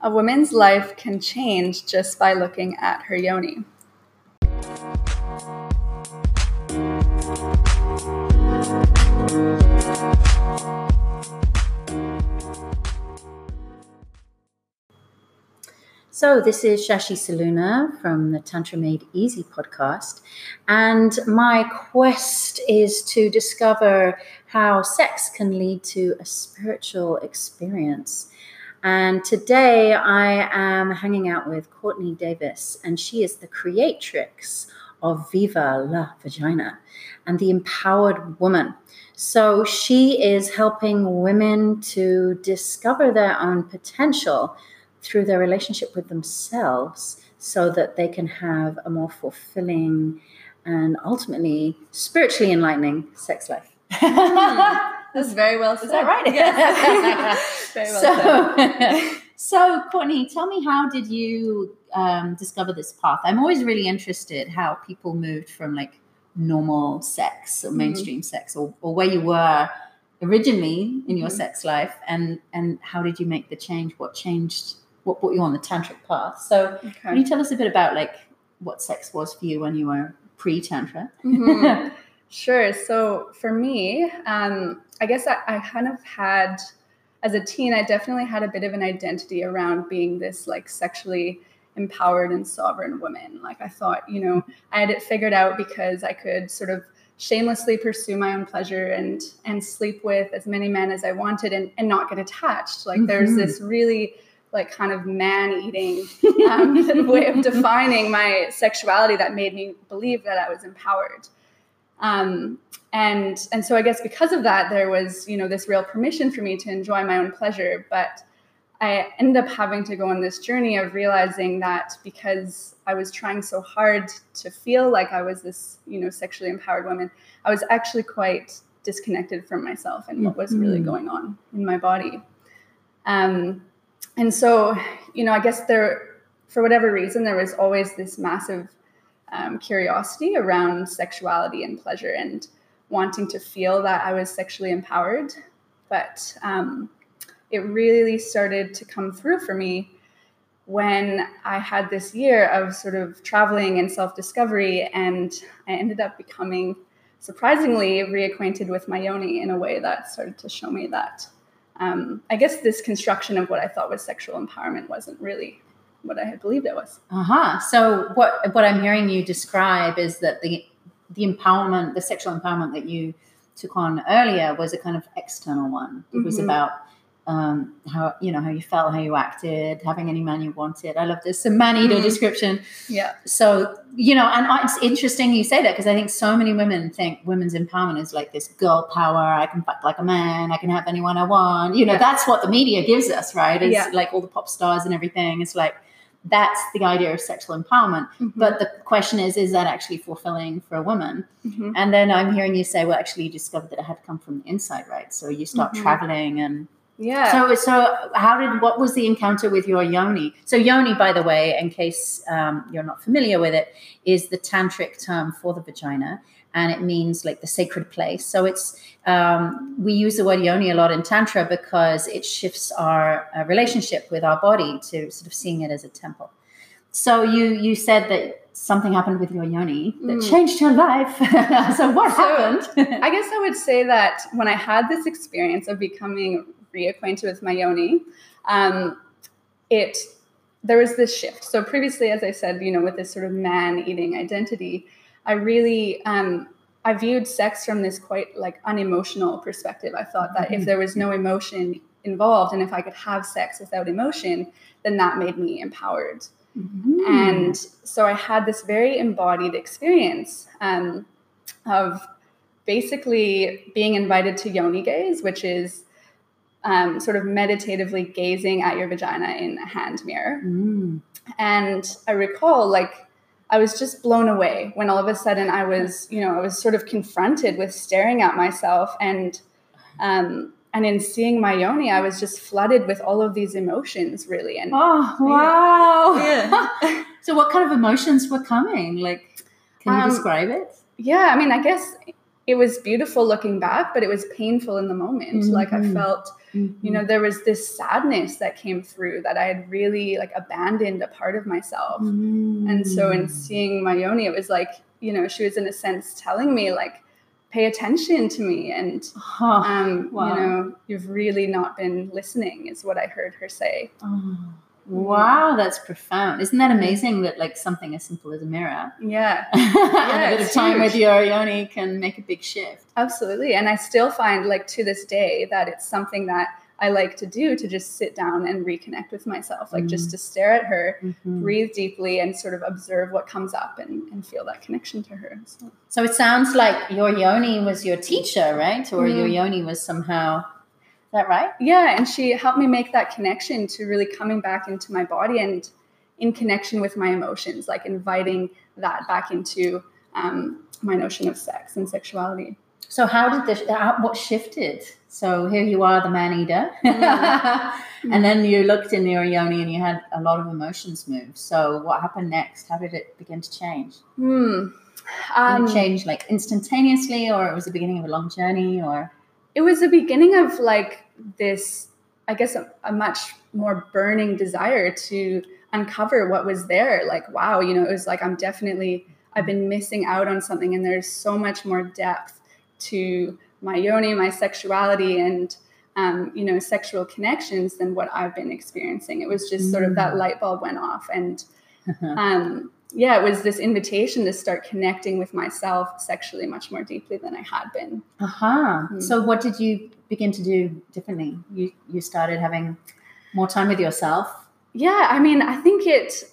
a woman's life can change just by looking at her yoni. So, this is Shashi Solluna from the Tantra Made Easy podcast. And my quest is to discover how sex can lead to a spiritual experience. And today I am hanging out with Courtney Davis, and she is the creatrix of Viva la Vagina and the empowered woman. So, she is helping women to discover their own potential through their relationship with themselves so that they can have a more fulfilling and ultimately spiritually enlightening sex life. That's very well said. Is that right? Yes. very well said. so, so, Courtney, tell me how did you um, discover this path? I'm always really interested how people moved from like normal sex or mainstream sex or, or where you were originally in your Mhm. sex life and and how did you make the change what changed what brought you on the tantric path so can you tell us a bit about like what sex was for you when you were pre-tantra Mhm. Sure. So for me, um, I guess I, I kind of had, as a teen, I definitely had a bit of an identity around being this like sexually empowered and sovereign woman. Like I thought, you know, I had it figured out because I could sort of shamelessly pursue my own pleasure and and sleep with as many men as I wanted and, and not get attached. Like there's Mhm. this really like kind of man eating um, way of defining my sexuality that made me believe that I was empowered. Um, and and so I guess because of that, there was you know this real permission for me to enjoy my own pleasure. But I ended up having to go on this journey of realizing that because I was trying so hard to feel like I was this you know sexually empowered woman, I was actually quite disconnected from myself and what was really Mhm. going on in my body. Um, and so, you know, I guess there, for whatever reason, there was always this massive um, curiosity around sexuality and pleasure and wanting to feel that I was sexually empowered. But um, it really started to come through for me when I had this year of sort of traveling and self discovery, and I ended up becoming surprisingly reacquainted with my yoni in a way that started to show me that um, I guess this construction of what I thought was sexual empowerment wasn't really what I had believed it was. uh-huh so what what i'm hearing you describe is that the the empowerment the sexual empowerment that you took on earlier was a kind of external one it was Mhm. about um, how you know how you felt how you acted having any man you wanted i love this a man eater Mhm. description Yeah. so you know and it's interesting you say that because i think so many women think women's empowerment is like this girl power i can fuck like a man i can have anyone i want you know Yeah. that's what the media gives us right it's Yeah. like all the pop stars and everything it's like that's the idea of sexual empowerment Mhm. but the question is is that actually fulfilling for a woman Mhm. and then i'm hearing you say well actually you discovered that it had come from the inside right so you start Mhm. traveling and yeah. so, so how did what was the encounter with your yoni? So, yoni, by the way, in case um, you're not familiar with it, is the tantric term for the vagina, and it means like the sacred place. So, it's um, we use the word yoni a lot in tantra because it shifts our uh, relationship with our body to sort of seeing it as a temple. So, you you said that something happened with your yoni that Mm. changed your life. so, what So, happened? I guess I would say that when I had this experience of becoming reacquainted with my yoni, um, it there was this shift. So previously, as I said, you know, with this sort of man-eating identity, I really um, I viewed sex from this quite like unemotional perspective. I thought that if Mhm. there was no emotion involved, and if I could have sex without emotion, then that made me empowered. Mhm. And so I had this very embodied experience um, of basically being invited to yoni gaze, which is um, sort of meditatively gazing at your vagina in a hand mirror. Mm. And I recall, like, I was just blown away when all of a sudden I was, you know, I was sort of confronted with staring at myself and, um, and in seeing my yoni, I was just flooded with all of these emotions, really. And Oh wow! Yeah. so, what kind of emotions were coming? Like, can you Um, describe it? Yeah, I mean, I guess it was beautiful looking back, but it was painful in the moment. Mhm. Like I felt, Mm-hmm. you know, there was this sadness that came through that I had really like abandoned a part of myself. And so in Mm. seeing my yoni, it was like, you know, she was in a sense telling me like, pay attention to me and Huh. um, wow. you know, you've really not been listening is what I heard her say. Oh, wow, that's profound. Isn't that amazing that like something as simple as a mirror Yeah, and a bit of time with your yoni can make a big shift? absolutely. And I still find like to this day that it's something that I like to do to just sit down and reconnect with myself, like just Mm. to stare at her, Mhm. breathe deeply, and sort of observe what comes up and, and feel that connection to her. So, So it sounds like your yoni was your teacher, right? Or your Mhm. yoni was somehow, is that right? yeah, and she helped me make that connection to really coming back into my body and in connection with my emotions, like inviting that back into um, my notion of sex and sexuality. So how did the how, what shifted? So here you are, the man eater, Mm. and then you looked in your yoni and you had a lot of emotions move. So what happened next? How did it begin to change? Hmm. Did Um, it change like instantaneously, or it was the beginning of a long journey, or it was the beginning of like this i guess a, a much more burning desire to uncover what was there. Like wow you know it was like i'm definitely i've been missing out on something and there's so much more depth to my yoni my sexuality and um, you know sexual connections than what i've been experiencing. It was just sort of that Mm. light bulb went off and um, yeah, it was this invitation to start connecting with myself sexually much more deeply than I had been. aha. Mm. So what did you begin to do differently? You you started having more time with yourself. Yeah, I mean, I think it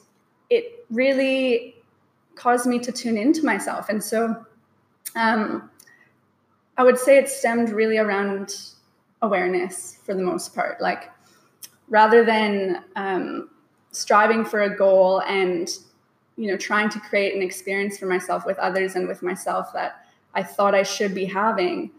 it really caused me to tune into myself, and so um, I would say it stemmed really around awareness for the most part. Like rather than um, striving for a goal and you know trying to create an experience for myself with others and with myself that I thought I should be having.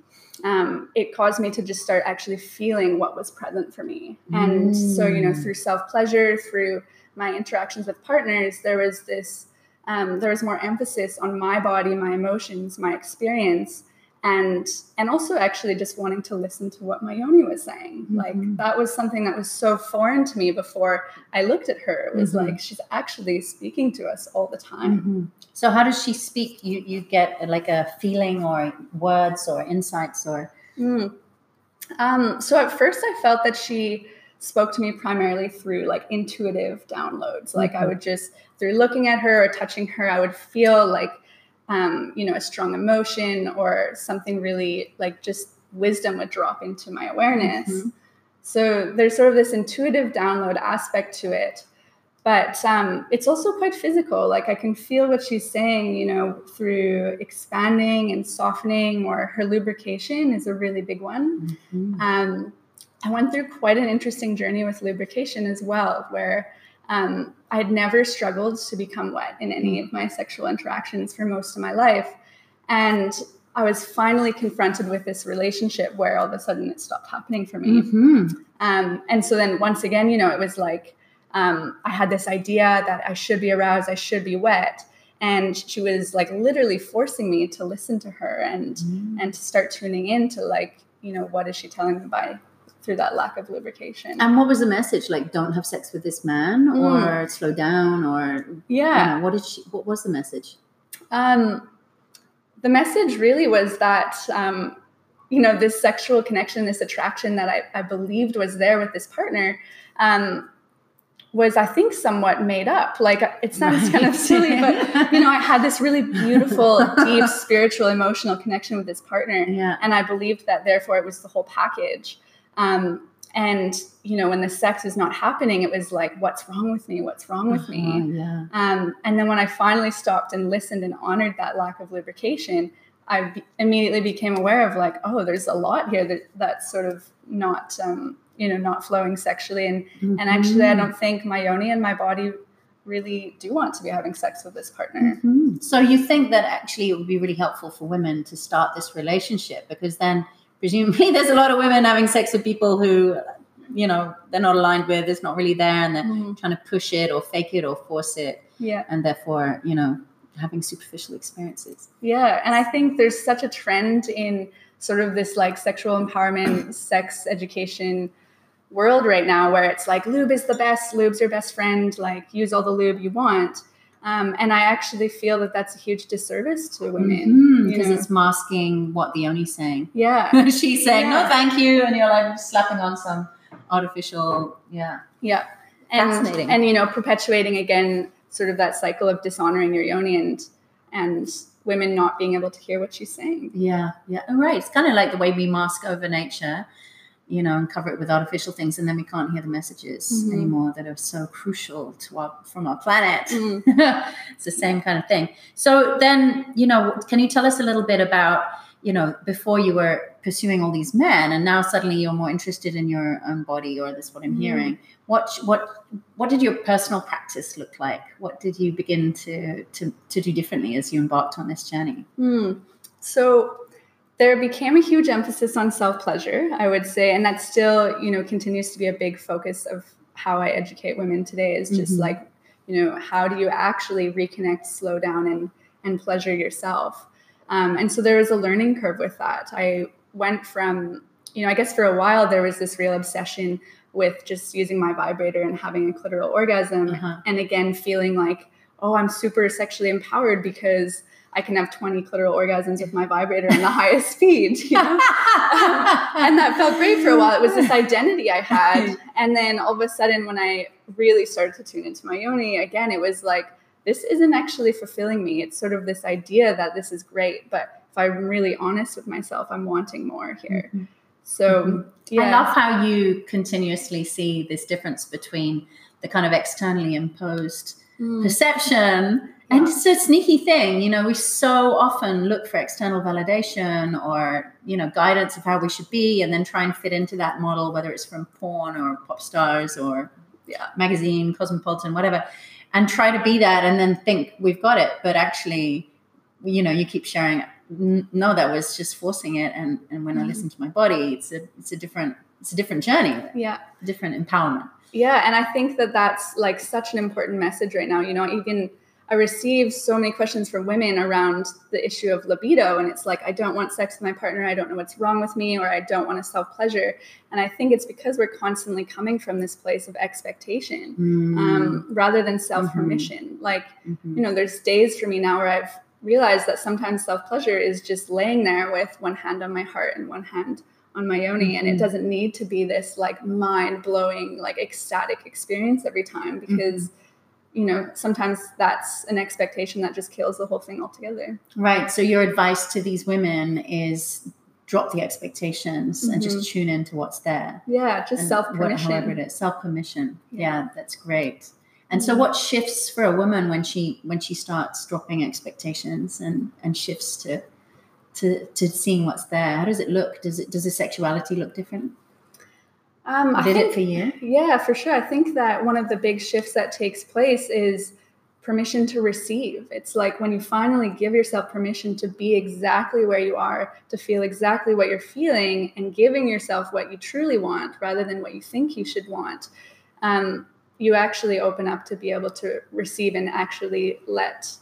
Um, it caused me to just start actually feeling what was present for me. And so, you know, Mm. through self pleasure, through my interactions with partners, there was this, um, there was more emphasis on my body, my emotions, my experience, and and also actually just wanting to listen to what my yoni was saying. Like Mhm. that was something that was so foreign to me before I looked at her. It was Mhm. like she's actually speaking to us all the time. Mhm. So how does she speak? You you get uh, like a feeling or words or insights or Mm. Um, so at first, I felt that she spoke to me primarily through like intuitive downloads. Like I Mhm. would just through looking at her or touching her, I would feel like um, you know a strong emotion or something really like just wisdom would drop into my awareness. Mhm. So there's sort of this intuitive download aspect to it. But um, it's also quite physical. Like I can feel what she's saying, you know, through expanding and softening, or her lubrication is a really big one. Mhm. Um, I went through quite an interesting journey with lubrication as well, where um, I had never struggled to become wet in any of my sexual interactions for most of my life. And I was finally confronted with this relationship where all of a sudden it stopped happening for me. Mhm. Um, and so then once again, you know, it was like um, I had this idea that I should be aroused, I should be wet. And she was like literally forcing me to listen to her and Mhm. and to start tuning in to like, you know, what is she telling me by through that lack of lubrication. And what was the message? Like, don't have sex with this man, Mm. or slow down, or yeah. you know, what did she? What was the message? Um, the message really was that, um, you know, this sexual connection, this attraction that I, I believed was there with this partner um, was, I think, somewhat made up. Like, it sounds kind of silly, but, you know, I had this really beautiful, deep spiritual, emotional connection with this partner. Yeah. And I believed that, therefore, it was the whole package. Um, and, you know, when the sex is not happening, it was like, what's wrong with me? What's wrong with me? Uh-huh, yeah. Um, and then when I finally stopped and listened and honored that lack of lubrication, I be- immediately became aware of like, oh, there's a lot here that that's sort of not, um, you know, not flowing sexually. And and actually, I Mhm. don't think my yoni and my body really do want to be having sex with this partner. Mhm. So you think that actually it would be really helpful for women to start this relationship because then presumably there's a lot of women having sex with people who you know they're not aligned with it's not really there and they're Mhm. trying to push it or fake it or force it Yeah. and therefore you know having superficial experiences. Yeah, and I think there's such a trend in sort of this like sexual empowerment, sex education world right now where it's like lube is the best, lube's your best friend, like use all the lube you want. Um, and I actually feel that that's a huge disservice to women because mm-hmm, it's masking what the Yoni's saying. Yeah, she's saying yeah. no, thank you, and you're like slapping on some artificial. Yeah, yeah, and, fascinating. And you know, perpetuating again sort of that cycle of dishonoring your Yoni and and women not being able to hear what she's saying. Yeah, yeah, right. It's kind of like the way we mask over nature you know, and cover it with artificial things, and then we can't hear the messages mm-hmm. anymore that are so crucial to our from our planet. Mm-hmm. it's the same kind of thing. So then, you know, can you tell us a little bit about, you know, before you were pursuing all these men, and now suddenly you're more interested in your own body, or that's what I'm mm-hmm. hearing. What what what did your personal practice look like? What did you begin to to to do differently as you embarked on this journey? Mm. So there became a huge emphasis on self pleasure, I would say, and that still, you know, continues to be a big focus of how I educate women today. Is just mm-hmm. like, you know, how do you actually reconnect, slow down, and and pleasure yourself? Um, and so there was a learning curve with that. I went from, you know, I guess for a while there was this real obsession with just using my vibrator and having a clitoral orgasm, uh-huh. and again feeling like, oh, I'm super sexually empowered because I can have 20 clitoral orgasms with my vibrator in the highest speed. You know? and that felt great for a while. It was this identity I had. And then all of a sudden, when I really started to tune into my yoni, again, it was like, this isn't actually fulfilling me. It's sort of this idea that this is great. But if I'm really honest with myself, I'm wanting more here. Mm-hmm. So, mm-hmm. yeah. I love how you continuously see this difference between the kind of externally imposed mm. perception and it's a sneaky thing, you know, we so often look for external validation or, you know, guidance of how we should be and then try and fit into that model, whether it's from porn or pop stars or yeah, magazine, cosmopolitan, whatever, and try to be that and then think we've got it. But actually, you know, you keep sharing, no, that was just forcing it. And, and when mm-hmm. I listen to my body, it's a, it's a different, it's a different journey. Yeah. Different empowerment. Yeah. And I think that that's like such an important message right now, you know, even – I receive so many questions from women around the issue of libido. And it's like, I don't want sex with my partner. I don't know what's wrong with me, or I don't want to self pleasure. And I think it's because we're constantly coming from this place of expectation mm. um, rather than self permission. Mm-hmm. Like, mm-hmm. you know, there's days for me now where I've realized that sometimes self pleasure is just laying there with one hand on my heart and one hand on my yoni mm-hmm. and it mm-hmm. doesn't need to be this like mind blowing like ecstatic experience every time because mm-hmm you know, sometimes that's an expectation that just kills the whole thing altogether. Right. So your advice to these women is drop the expectations mm-hmm. and just mm-hmm. tune into what's there. Yeah, just self permission. However it is, self permission. Yeah. yeah. that's great. And so, what shifts for a woman when she when she starts dropping expectations and and shifts to to to seeing what's there? How does it look? Does it does the sexuality look different? Um, Did think, it for you? Yeah, for sure. I think that one of the big shifts that takes place is permission to receive. It's like when you finally give yourself permission to be exactly where you are, to feel exactly what you're feeling, and giving yourself what you truly want rather than what you think you should want. Um, you actually open up to be able to receive and actually let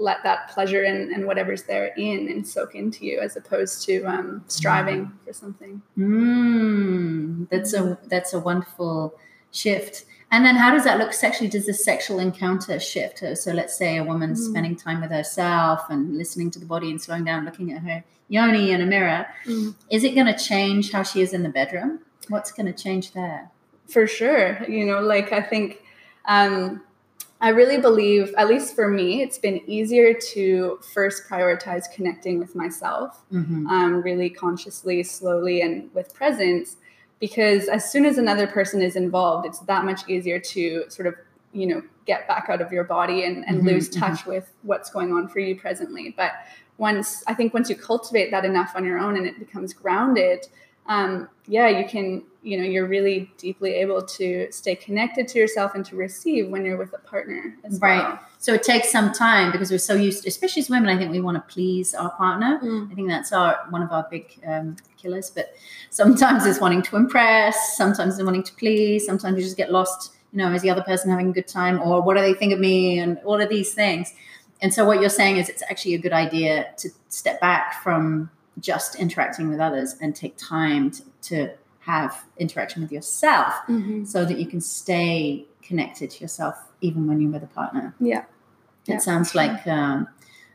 let that pleasure and, and whatever's there in and soak into you as opposed to um, striving mm. for something. Mm, that's a that's a wonderful shift. And then how does that look sexually? Does the sexual encounter shift so let's say a woman mm. spending time with herself and listening to the body and slowing down looking at her yoni in a mirror. Mm. is it going to change how she is in the bedroom? What's going to change there? For sure. You know like i think um, I really believe, at least for me, it's been easier to first prioritize connecting with myself, mm-hmm. um, really consciously, slowly, and with presence. Because as soon as another person is involved, it's that much easier to sort of, you know, get back out of your body and, and mm-hmm, lose mm-hmm. touch mm-hmm. with what's going on for you presently. But once, I think once you cultivate that enough on your own and it becomes grounded, um, yeah, you can, you know, you're really deeply able to stay connected to yourself and to receive when you're with a partner as right. well. So it takes some time because we're so used, to, especially as women, I think we want to please our partner. Mm. I think that's our one of our big um, killers. But sometimes it's wanting to impress, sometimes it's wanting to please, sometimes you just get lost. You know, is the other person having a good time, or what do they think of me, and all of these things. and so what you're saying is it's actually a good idea to step back from just interacting with others and take time to, to have interaction with yourself Mhm. so that you can stay connected to yourself even when you're with a partner. Yeah. It Yeah, sounds sure. like um,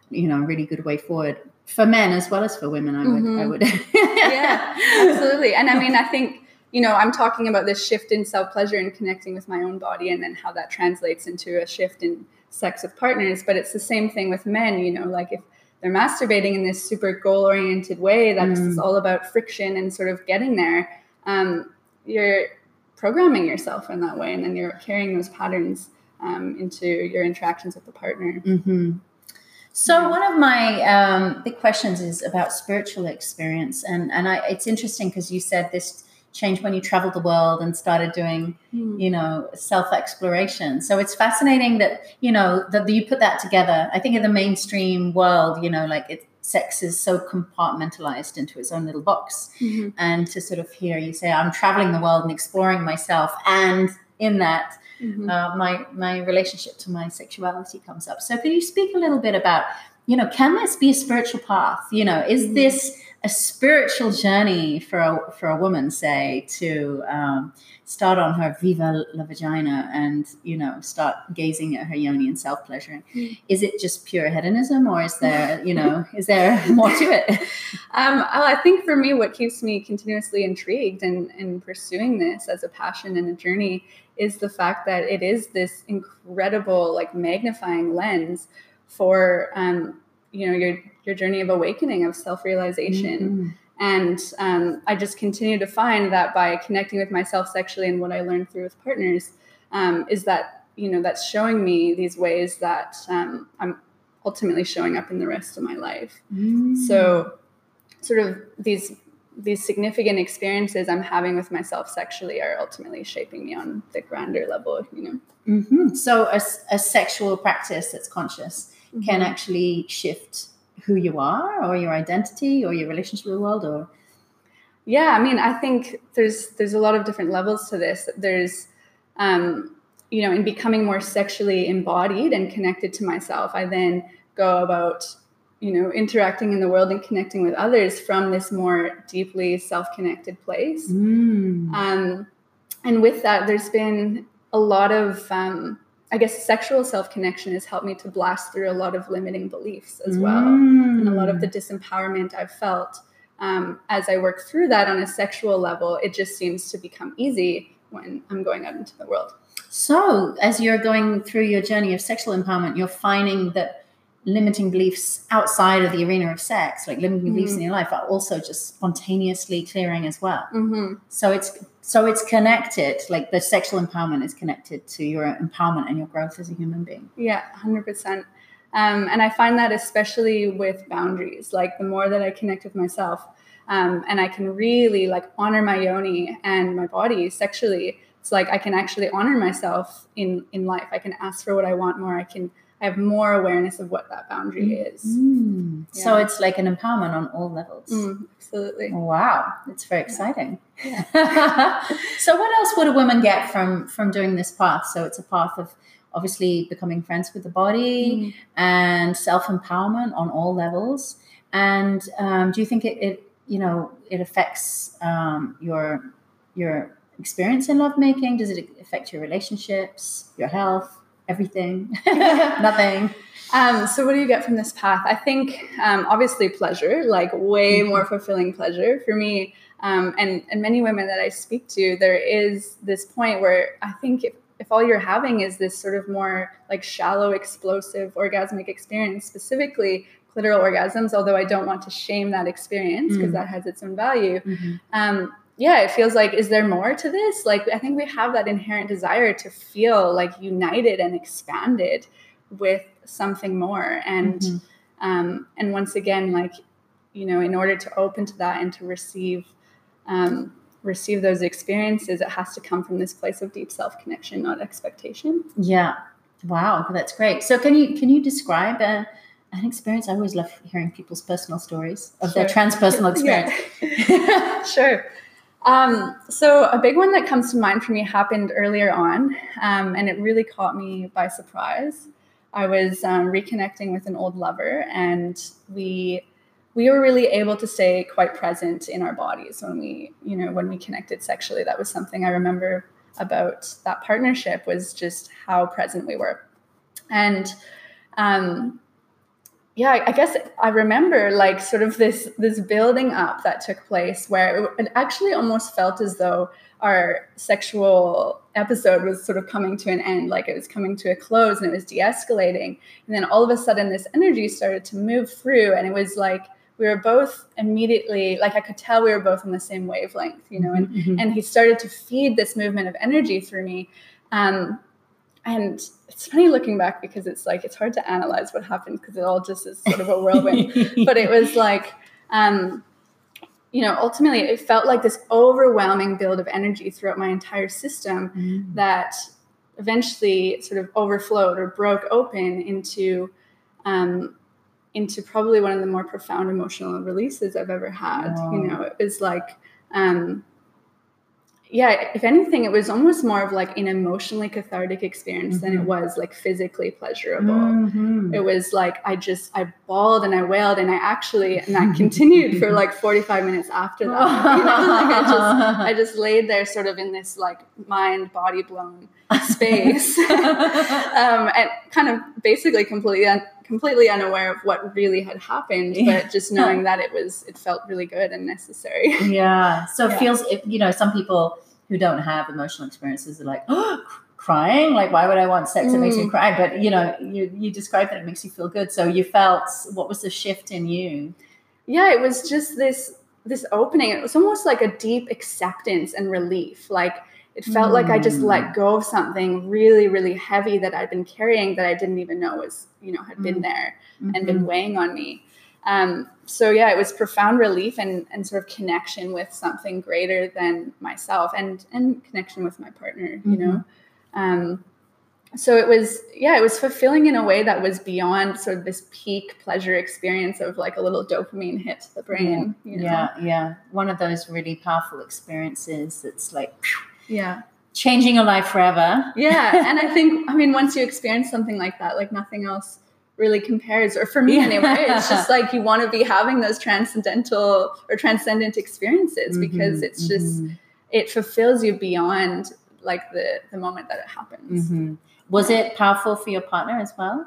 you know a really good way forward for men as well as for women. I would. I would. yeah, absolutely. And I mean, I think, you know, I'm talking about this shift in self pleasure and connecting with my own body and then how that translates into a shift in sex with partners. But it's the same thing with men, you know, like if they're masturbating in this super goal oriented way that's Mm. all about friction and sort of getting there, um, you're programming yourself in that way. And then you're carrying those patterns um, into your interactions with the partner. hmm So Yeah. one of my um, big questions is about spiritual experience, and and I, it's interesting because you said this changed when you traveled the world and started doing you know self exploration. So it's fascinating that you know that you put that together. I think in the mainstream world, you know, like it, sex is so compartmentalized into its own little box, Mhm. and to sort of hear you say, "I'm traveling the world and exploring myself," and in that Mhm. uh, my my relationship to my sexuality comes up. So, can you speak a little bit about, you know, can this be a spiritual path? You know, is Mhm. this a spiritual journey for a for a woman, say, to um, start on her viva la vagina and you know start gazing at her yoni and self pleasuring? Mm. Is it just pure hedonism, or is there, you know, is there more to it? Um, I think for me, what keeps me continuously intrigued and, and pursuing this as a passion and a journey is the fact that it is this incredible, like magnifying lens for, um, you know, your your journey of awakening, of self realization. Mhm. And um, I just continue to find that by connecting with myself sexually and what I learned through with partners, um, is that you know that's showing me these ways that um, I'm ultimately showing up in the rest of my life. Mm. So, sort of these these significant experiences I'm having with myself sexually are ultimately shaping me on the grander level. You know, hmm So a sexual practice that's conscious can Mhm. actually shift who you are or your identity or your relationship with the world or yeah. I mean, I think there's there's a lot of different levels to this. There's um, you know, in becoming more sexually embodied and connected to myself, I then go about you know interacting in the world and connecting with others from this more deeply self-connected place. Mm. Um, and with that, there's been a lot of, um, I guess, sexual self connection has helped me to blast through a lot of limiting beliefs as well. And a lot of the disempowerment I've felt um, as I work through that on a sexual level, it just seems to become easy when I'm going out into the world. So, as you're going through your journey of sexual empowerment, you're finding that limiting beliefs outside of the arena of sex, like limiting beliefs Mhm. in your life, are also just spontaneously clearing as well. Mm-hmm. So it's so it's connected. Like the sexual empowerment is connected to your empowerment and your growth as a human being. Yeah, 100%. Um, and I find that especially with boundaries, like the more that I connect with myself um, and I can really like honor my yoni and my body sexually, it's like I can actually honor myself in, in life. I can ask for what I want more. I can, I have more awareness of what that boundary is. Mm. So it's like an empowerment on all levels. Mm, absolutely. Wow, it's very exciting. so, what else would a woman get from from doing this path? So, it's a path of obviously becoming friends with the body Mm. and self empowerment on all levels. And um, do you think it, it you know it affects um, your your experience in lovemaking? Does it affect your relationships, your health, everything? Nothing. Um, so what do you get from this path? I think um, obviously pleasure, like way Mhm. more fulfilling pleasure for me. Um, and and many women that I speak to, there is this point where I think if, if all you're having is this sort of more like shallow, explosive orgasmic experience, specifically clitoral orgasms, although I don't want to shame that experience because Mm. that has its own value. Mhm. Um, yeah, it feels like, is there more to this? Like, I think we have that inherent desire to feel like united and expanded with something more. And Mhm. um, and once again, like, you know, in order to open to that and to receive um, receive those experiences, it has to come from this place of deep self connection, not expectation. Yeah. Wow, that's great. So can you can you describe a, an experience? I always love hearing people's personal stories of their transpersonal experience. Sure. Um, so a big one that comes to mind for me happened earlier on, um, and it really caught me by surprise. I was um, reconnecting with an old lover, and we we were really able to stay quite present in our bodies when we you know when we connected sexually. That was something I remember about that partnership was just how present we were, and um, yeah, I guess I remember like sort of this this building up that took place where it actually almost felt as though our sexual episode was sort of coming to an end, like it was coming to a close and it was de-escalating. And then all of a sudden this energy started to move through and it was like we were both immediately like I could tell we were both on the same wavelength, you know, and, mm-hmm. and he started to feed this movement of energy through me. Um, and it's funny looking back because it's like it's hard to analyze what happened because it all just is sort of a whirlwind. but it was like, um, you know, ultimately it felt like this overwhelming build of energy throughout my entire system mm. that eventually sort of overflowed or broke open into um, into probably one of the more profound emotional releases I've ever had. Wow. You know, it was like um, yeah, if anything, it was almost more of like an emotionally cathartic experience mm-hmm. than it mm-hmm. was like physically pleasurable. Mm-hmm. It was like I just I bawled and I wailed and I actually and I continued for like 45 minutes after that. You know? like I just I just laid there sort of in this like mind body blown space, um, and kind of basically completely un- completely unaware of what really had happened, but just knowing that it was, it felt really good and necessary. Yeah. So yeah. it feels, if, you know, some people who don't have emotional experiences are like, oh, crying. Like, why would I want sex that makes me mm. cry? But you know, you you describe that it makes you feel good. So you felt what was the shift in you? Yeah, it was just this this opening. It was almost like a deep acceptance and relief. Like it felt mm. like I just let mm. go of something really, really heavy that I'd been carrying that I didn't even know was, you know, had mm. been there mm-hmm. and been mm-hmm. weighing on me. Um, so yeah, it was profound relief and, and sort of connection with something greater than myself and and connection with my partner, you mm-hmm. know. Um, so it was yeah, it was fulfilling in a way that was beyond sort of this peak pleasure experience of like a little dopamine hit to the brain. Yeah, you know? yeah, yeah. One of those really powerful experiences that's like. Yeah changing your life forever yeah and i think i mean once you experience something like that like nothing else really compares or for me anyway it's just like you want to be having those transcendental or transcendent experiences mm-hmm, because it's just mm-hmm. it fulfills you beyond like the the moment that it happens mm-hmm. was it powerful for your partner as well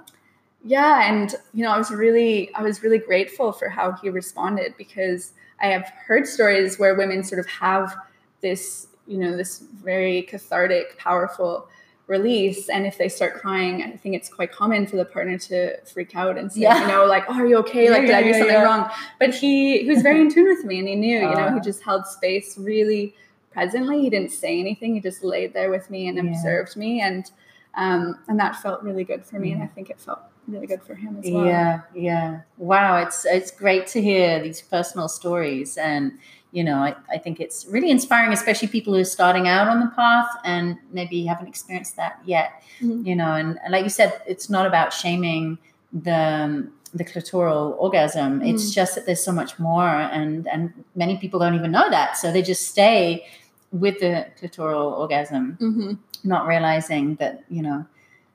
yeah and you know i was really i was really grateful for how he responded because i have heard stories where women sort of have this you know this very cathartic powerful release and if they start crying i think it's quite common for the partner to freak out and say yeah. you know like oh are you okay? Like yeah, did i do something yeah. wrong? But he he was very in tune with me and he knew you know he just held space really presently. He didn't say anything. He just laid there with me and observed me and um and that felt really good for me and i think it felt really good for him as well. Yeah yeah. Wow it's it's great to hear these personal stories and you know, I, I think it's really inspiring, especially people who are starting out on the path and maybe haven't experienced that yet. Mm-hmm. You know, and, and, like you said, it's not about shaming the um, the clitoral orgasm. Mm. It's just that there's so much more, and and many people don't even know that, so they just stay with the clitoral orgasm, mm-hmm. not realizing that you know,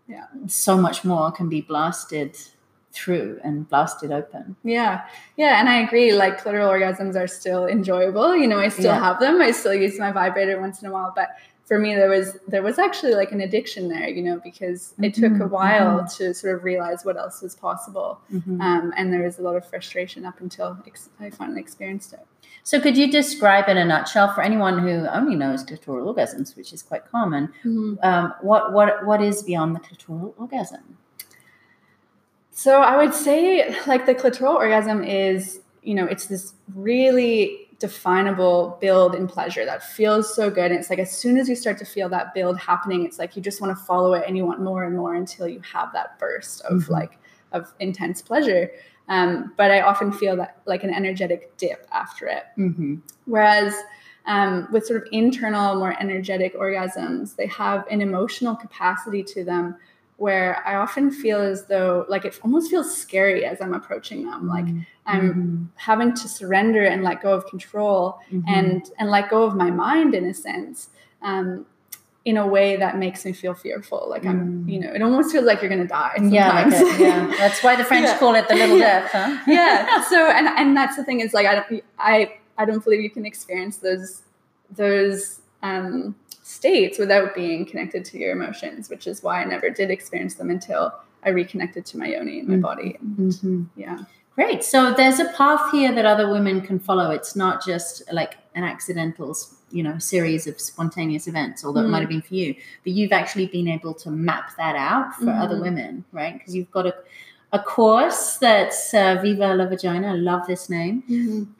yeah, so much more can be blasted through and blast it open. Yeah. Yeah. And I agree. Like clitoral orgasms are still enjoyable. You know, I still yeah. have them. I still use my vibrator once in a while. But for me there was there was actually like an addiction there, you know, because it mm-hmm. took a while mm-hmm. to sort of realize what else was possible. Mm-hmm. Um, and there was a lot of frustration up until ex- I finally experienced it. So, could you describe in a nutshell for anyone who only knows clitoral orgasms, which is quite common, mm-hmm. um, what what what is beyond the clitoral orgasm? So I would say like the clitoral orgasm is, you know, it's this really definable build in pleasure that feels so good. And it's like as soon as you start to feel that build happening, it's like you just want to follow it and you want more and more until you have that burst of mm-hmm. like of intense pleasure. Um, but I often feel that like an energetic dip after it. Mm-hmm. Whereas um, with sort of internal, more energetic orgasms, they have an emotional capacity to them where I often feel as though like it almost feels scary as I'm approaching them. Like mm-hmm. I'm mm-hmm. having to surrender and let go of control mm-hmm. and and let go of my mind in a sense. Um, in a way that makes me feel fearful. Like I'm, you know, it almost feels like you're gonna die. Mm. Yeah, like yeah. That's why the French Yeah. call it the little death, huh? yeah. So and and that's the thing is like I don't I I don't believe you can experience those those um, states without being connected to your emotions, which is why I never did experience them until I reconnected to my yoni and my Mm. body. And, Mhm. yeah. Great. So there's a path here that other women can follow. It's not just like an accidental, you know, series of spontaneous events, although it Mm. might have been for you. But you've actually been able to map that out for other Mhm. women, right? Because you've got a, a course that's uh, Viva la Vagina. I love this name.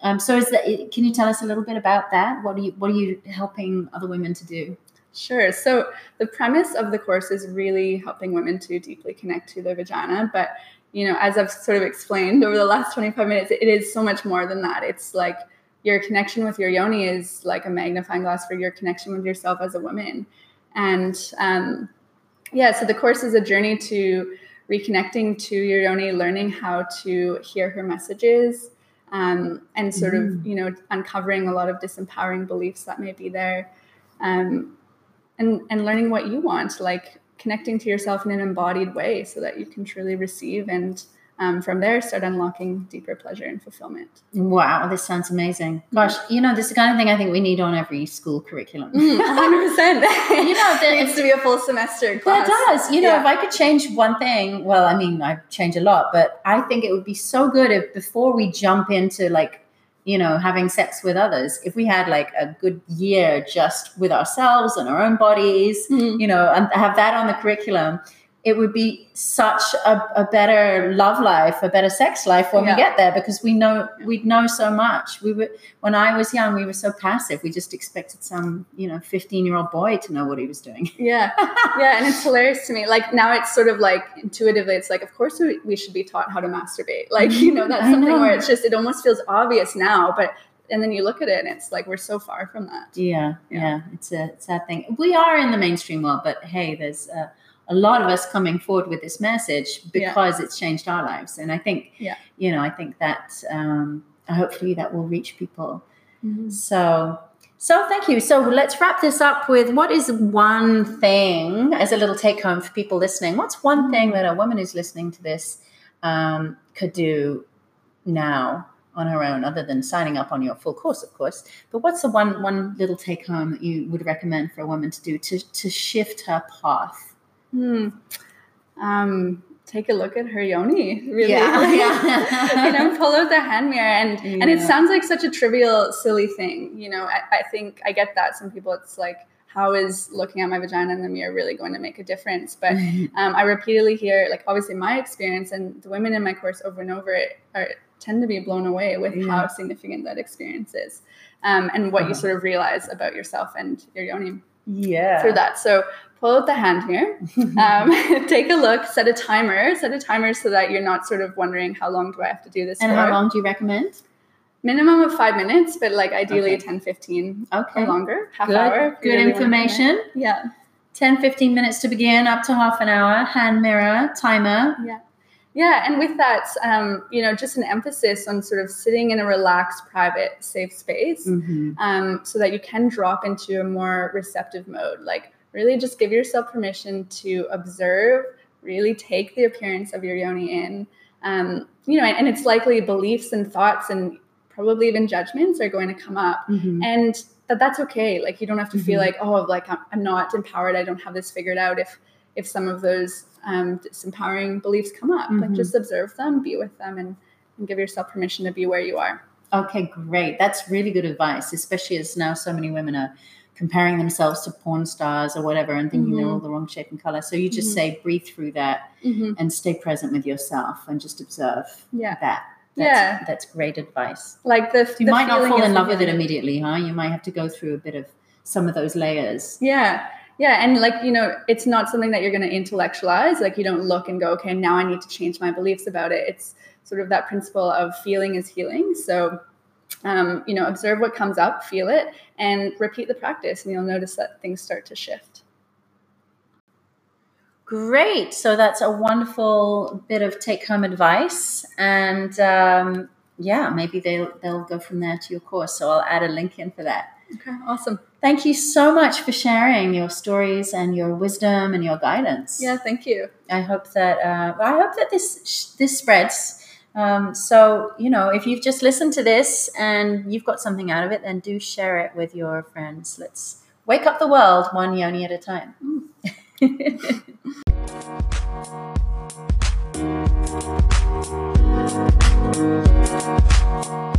Um, so is that? Can you tell us a little bit about that? What are you What are you helping other women to do? Sure. So the premise of the course is really helping women to deeply connect to their vagina. But, you know, as I've sort of explained over the last 25 minutes, it is so much more than that. It's like your connection with your yoni is like a magnifying glass for your connection with yourself as a woman. And um, yeah, so the course is a journey to reconnecting to your yoni, learning how to hear her messages. Um, and sort of, you know, uncovering a lot of disempowering beliefs that may be there. Um, and and learning what you want like connecting to yourself in an embodied way so that you can truly receive and um, from there start unlocking deeper pleasure and fulfillment Wow, this sounds amazing. Gosh, you know, this is the kind of thing I think we need on every school curriculum. 100% You know, the- it needs to be a full semester class That does. You know, Yeah. if I could change one thing, well, I mean, I change a lot, but I think it would be so good if before we jump into like, you know, having sex with others, if we had like a good year just with ourselves and our own bodies, Mhm. you know, and have that on the curriculum, it would be such a, a better love life, a better sex life when Yeah. we get there because we know we'd know so much. We were when I was young, we were so passive. We just expected some, you know, 15 year old boy to know what he was doing. yeah yeah and it's hilarious to me like now it's sort of like intuitively it's like of course we, we should be taught how to masturbate like you know that's something know. where it's just it almost feels obvious now but and then you look at it and it's like we're so far from that Yeah, Yeah. yeah, it's a sad thing. We are in the mainstream world, but hey, there's uh, a lot of us coming forward with this message Yeah. because it's changed our lives, and I think, Yeah. you know, I think that um, hopefully that will reach people. So, so thank you. So let's wrap this up with what is one thing as a little take home for people listening. What's one thing that a woman who's listening to this um, could do now on her own, other than signing up on your full course, of course? But what's the one one little take home that you would recommend for a woman to do to to shift her path? Hmm. Um, take a look at her yoni. Really, Yeah, yeah. you know, pull out the hand mirror, and and it sounds like such a trivial, silly thing. You know, I, I think I get that. Some people, it's like, how is looking at my vagina in the mirror really going to make a difference? But um, I repeatedly hear, like, obviously my experience, and the women in my course over and over are tend to be blown away with Yeah. how significant that experience is, um, and what you Uh-huh. sort of realize about yourself and your yoni yeah. through that. So pull out the hand mirror, um, take a look, set a timer, set a timer so that you're not sort of wondering how long do I have to do this and for. how long do you recommend? Minimum of five minutes, but like ideally Okay. 10, 15 Okay. or longer, half Good, hour. good really information. Yeah. 10, 15 minutes to begin, up to half an hour, hand mirror, timer. Yeah. Yeah, and with that, um, you know, just an emphasis on sort of sitting in a relaxed, private, safe space, Mm-hmm. um, so that you can drop into a more receptive mode. Like, really, just give yourself permission to observe. Really take the appearance of your yoni in. Um, you know, and, and it's likely beliefs and thoughts and probably even judgments are going to come up, Mm-hmm. and that that's okay. Like, you don't have to feel Mhm. like, oh, like I'm, I'm not empowered. I don't have this figured out. If if some of those um, disempowering beliefs come up. Like Mhm. just observe them, be with them, and, and give yourself permission to be where you are. Okay, great. That's really good advice, especially as now so many women are comparing themselves to porn stars or whatever and thinking they're Mhm. all the wrong shape and color. So you just Mhm. say breathe through that Mm-hmm. and stay present with yourself and just observe Yeah, that. That's, Yeah. that's great advice. like the You the might not fall in love with it immediately, huh? You might have to go through a bit of some of those layers. Yeah. Yeah. And like, you know, it's not something that you're going to intellectualize. Like, you don't look and go, okay, now I need to change my beliefs about it. It's sort of that principle of feeling is healing. So, um, you know, observe what comes up, feel it, and repeat the practice, and you'll notice that things start to shift. Great. So that's a wonderful bit of take home advice. And um, yeah, maybe they'll, they'll go from there to your course. So I'll add a link in for that. Okay, awesome. Thank you so much for sharing your stories and your wisdom and your guidance. Yeah, thank you. I hope that uh, I hope that this this spreads. Um, so, you know, if you've just listened to this and you've got something out of it, then do share it with your friends. Let's wake up the world one yoni at a time. Mm.